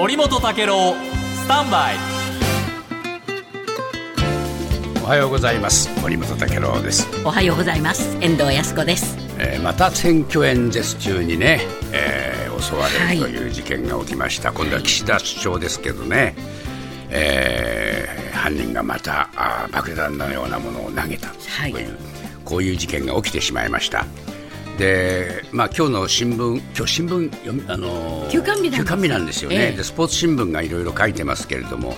森本武郎スタンバイ。おはようございます。森本武郎です、おはようございます。遠藤康子です。えーまた選挙演説中にね、えー襲われるという事件が起きました、今度は岸田首相ですけどね、えー犯人がまたあー爆弾のようなものを投げたという、はい。こういう事件が起きてしまいましたで、まあ今日の新聞今日新聞読みあのー休刊日なんです休刊日なんですよね、ええ。でスポーツ新聞がいろいろ書いてますけれども、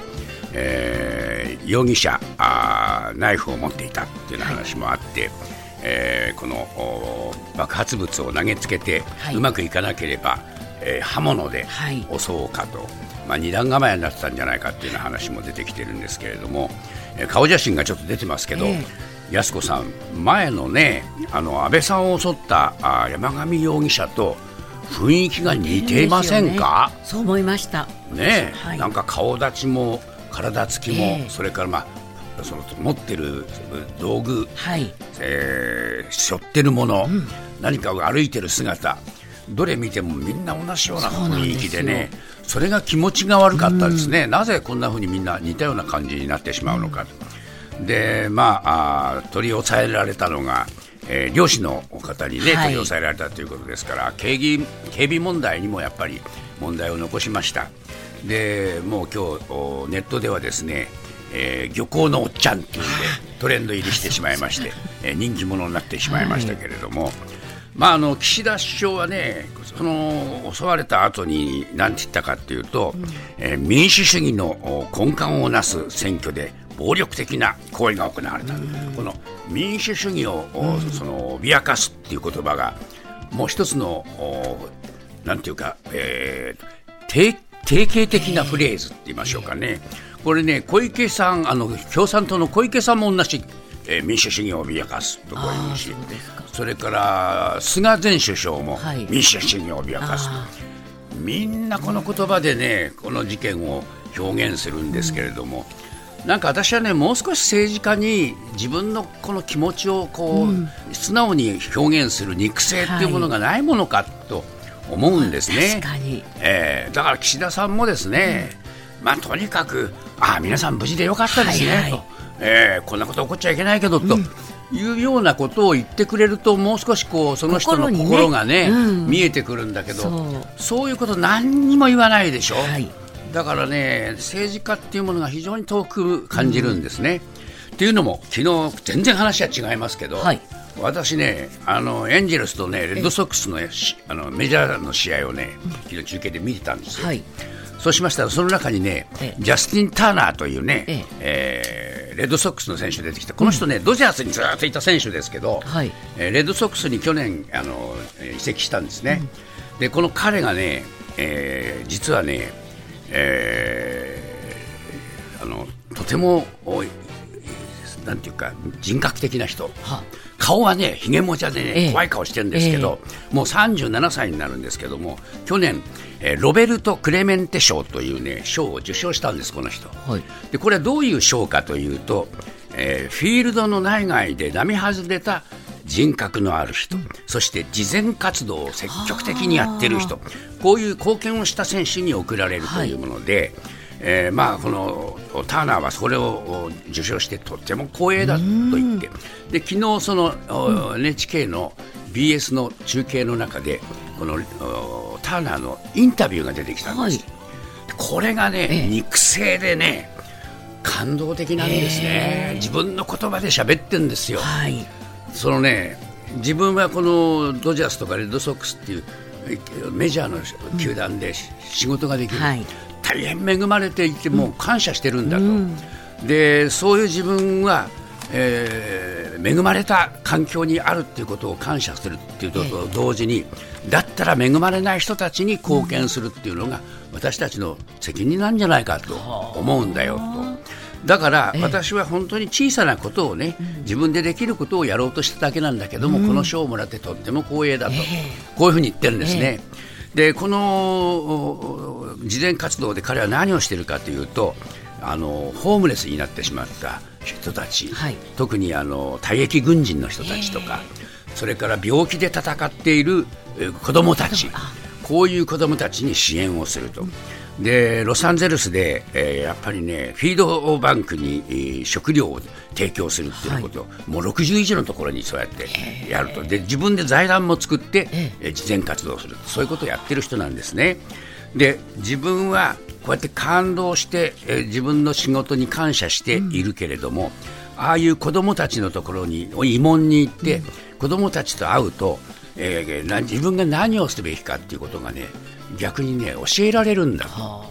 えー容疑者あーナイフを持っていたっていう話もあって、えーこのお爆発物を投げつけて、はい。うまくいかなければ、えー刃物ではい。襲おうかと、まあ、二段構えになってたんじゃないかっていう話も出てきてるんですけれども、えー顔写真がちょっと出てますけど、え安子さん、前のねあの安倍さんを襲ったあ山上容疑者と雰囲気が似ていませんか、そう思いました。ねはい。なんか顔立ちも体つきも、ええ。それから、まあ、その持ってる道具、はい。えー背負ってるもの、何かを歩いてる姿どれ見てもみんな同じような雰囲気でねそれが気持ちが悪かったですね、なぜこんな風にみんな似たような感じになってしまうのか、でまああー取り押さえられたのが、えー漁師の方にね、はい。取り押さえられたということですから警備警備問題にもやっぱり問題を残しました。でもう今日おネットではですね、えー漁港のおっちゃんっていうんでトレンド入りしてしまいまして、えー人気者になってしまいましたけれども、まあ、あの岸田首相はねその襲われた後に何て言ったかというと、えー民主主義のお根幹をなす選挙で暴力的な行為が行われた、この民主主義を、おその脅かすっていう言葉がもう一つのおなんていうか、えー定定型的なフレーズって言いましょうかね、これね、小池さん、あの共産党の小池さんも同じ、えー民主主義を脅かすとこういうし、それから菅前首相もはい。民主主義を脅かす、あみんなこの言葉でね、この事件を表現するんですけれども。なんか私はね、もう少し政治家に自分のこの気持ちをこう、素直に表現する肉声っていうものがないものかと思うんですね。確かに。えーだから岸田さんもですね、まあ、とにかく、ああ、皆さん無事でよかったですね、はいはい。と、えーこんなこと起こっちゃいけないけど、というようなことを言ってくれると、もう少しこうその人の心にね。ね、うん。見えてくるんだけど、そう。そういうこと何にも言わないでしょ。はいだからね、政治家っていうものが非常に遠く感じるんですね。っていうのも、昨日全然話は違いますけど、はい。私ね、あのエンジェルスとね、レッドソックスのしあのメジャーの試合をね、昨日中継で見てたんですよ。はい。そうしましたら、その中にね、ええ。ジャスティン・ターナーというね、ええ。ーレッドソックスの選手出てきた、この人ね、ドジャースにずっといた選手ですけど、はい。えーレッドソックスに去年あのえー移籍したんですね、でこの彼がね、えー実はね、えーあのとてもおいなんていうか人格的な人、は顔はね、ひげもじゃでね、ええ。怖い顔してるんですけど、もう37歳になるんですけども、去年、えーロベルト・クレメンテ賞というね、賞を受賞したんです、この人。はい。で、これはどういう賞かというと、えーフィールドの内外で並外れた人格のある人、そして慈善活動を積極的にやってる人、こういう貢献をした選手に贈られるというもので、えーまあ、このターナーはそれをお受賞してとっても光栄だと言って。で昨日その、お NHK の BS の中継の中でこのおターナーのインタビューが出てきたんです、これがね、ええ。肉声でね感動的なんですね、自分の言葉で喋ってるんですよ。はい。そのね自分はこのドジャースとかレッドソックスっていうえメジャーの球団でし仕事ができる、はい。大変恵まれていてもう感謝してるんだと、でそういう自分は、えー恵まれた環境にあるっていうことを感謝するっていうことと同時に、だったら恵まれない人たちに貢献するっていうのが私たちの責任なんじゃないかと思うんだよと。だから私は本当に小さなことをね、自分でできることをやろうとしただけなんだけども、この賞をもらってとっても光栄だと、こういうふうに言ってるんですね。でこのお慈善活動で彼は何をしているかというとあのホームレスになってしまった人たち、はい。特にあの退役軍人の人たちとか、それから病気で戦っているえー子どもたちこういう子どもたちに支援をすると。でロサンゼルスで、えー、やっぱりねフィードバンクに、えー、食料を提供するっていうこと。を、はい、もう60以上のところにそうやってやると。で自分で財団も作って、えー、慈善活動をするそういうことをやってる人なんですね。で自分はこうやって感動して、えー、自分の仕事に感謝しているけれども、うん、ああいう子どもたちのところに慰問に行って、うん、子どもたちと会うと、えー、自分が何をすべきかっていうことがね逆にね教えられるんだ、は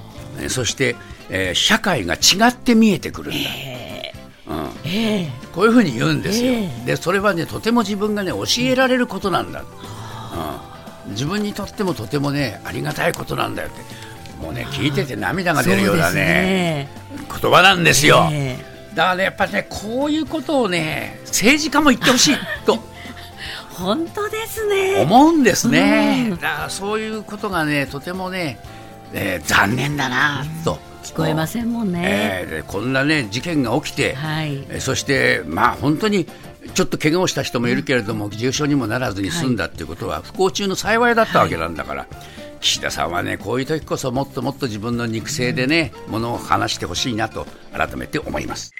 あ、そして、えー、社会が違って見えてくるんだ、え。ー、うん。え。ー、こういうふうに言うんですよ、え。ー、でそれはねとても自分がね教えられることなんだ、うん、自分にとってもとてもねありがたいことなんだよって。もうね聞いてて涙が出るようなね、ね、言葉なんですよ、だからねやっぱりねこういうことをね政治家も言ってほしいと。本当ですね。思うんですね、うん、だからそういうことがねとてもね、えー、残念だなと。聞こえませんもんね、えー、こんなね事件が起きて、はい、えそしてまあ本当にちょっと怪我をした人もいるけれども、うん、重傷にもならずに済んだっていうことは、不幸中の幸いだったわけなんだから、はい、岸田さんはねこういう時こそもっともっと自分の肉声でね、ものを話してほしいなと改めて思います。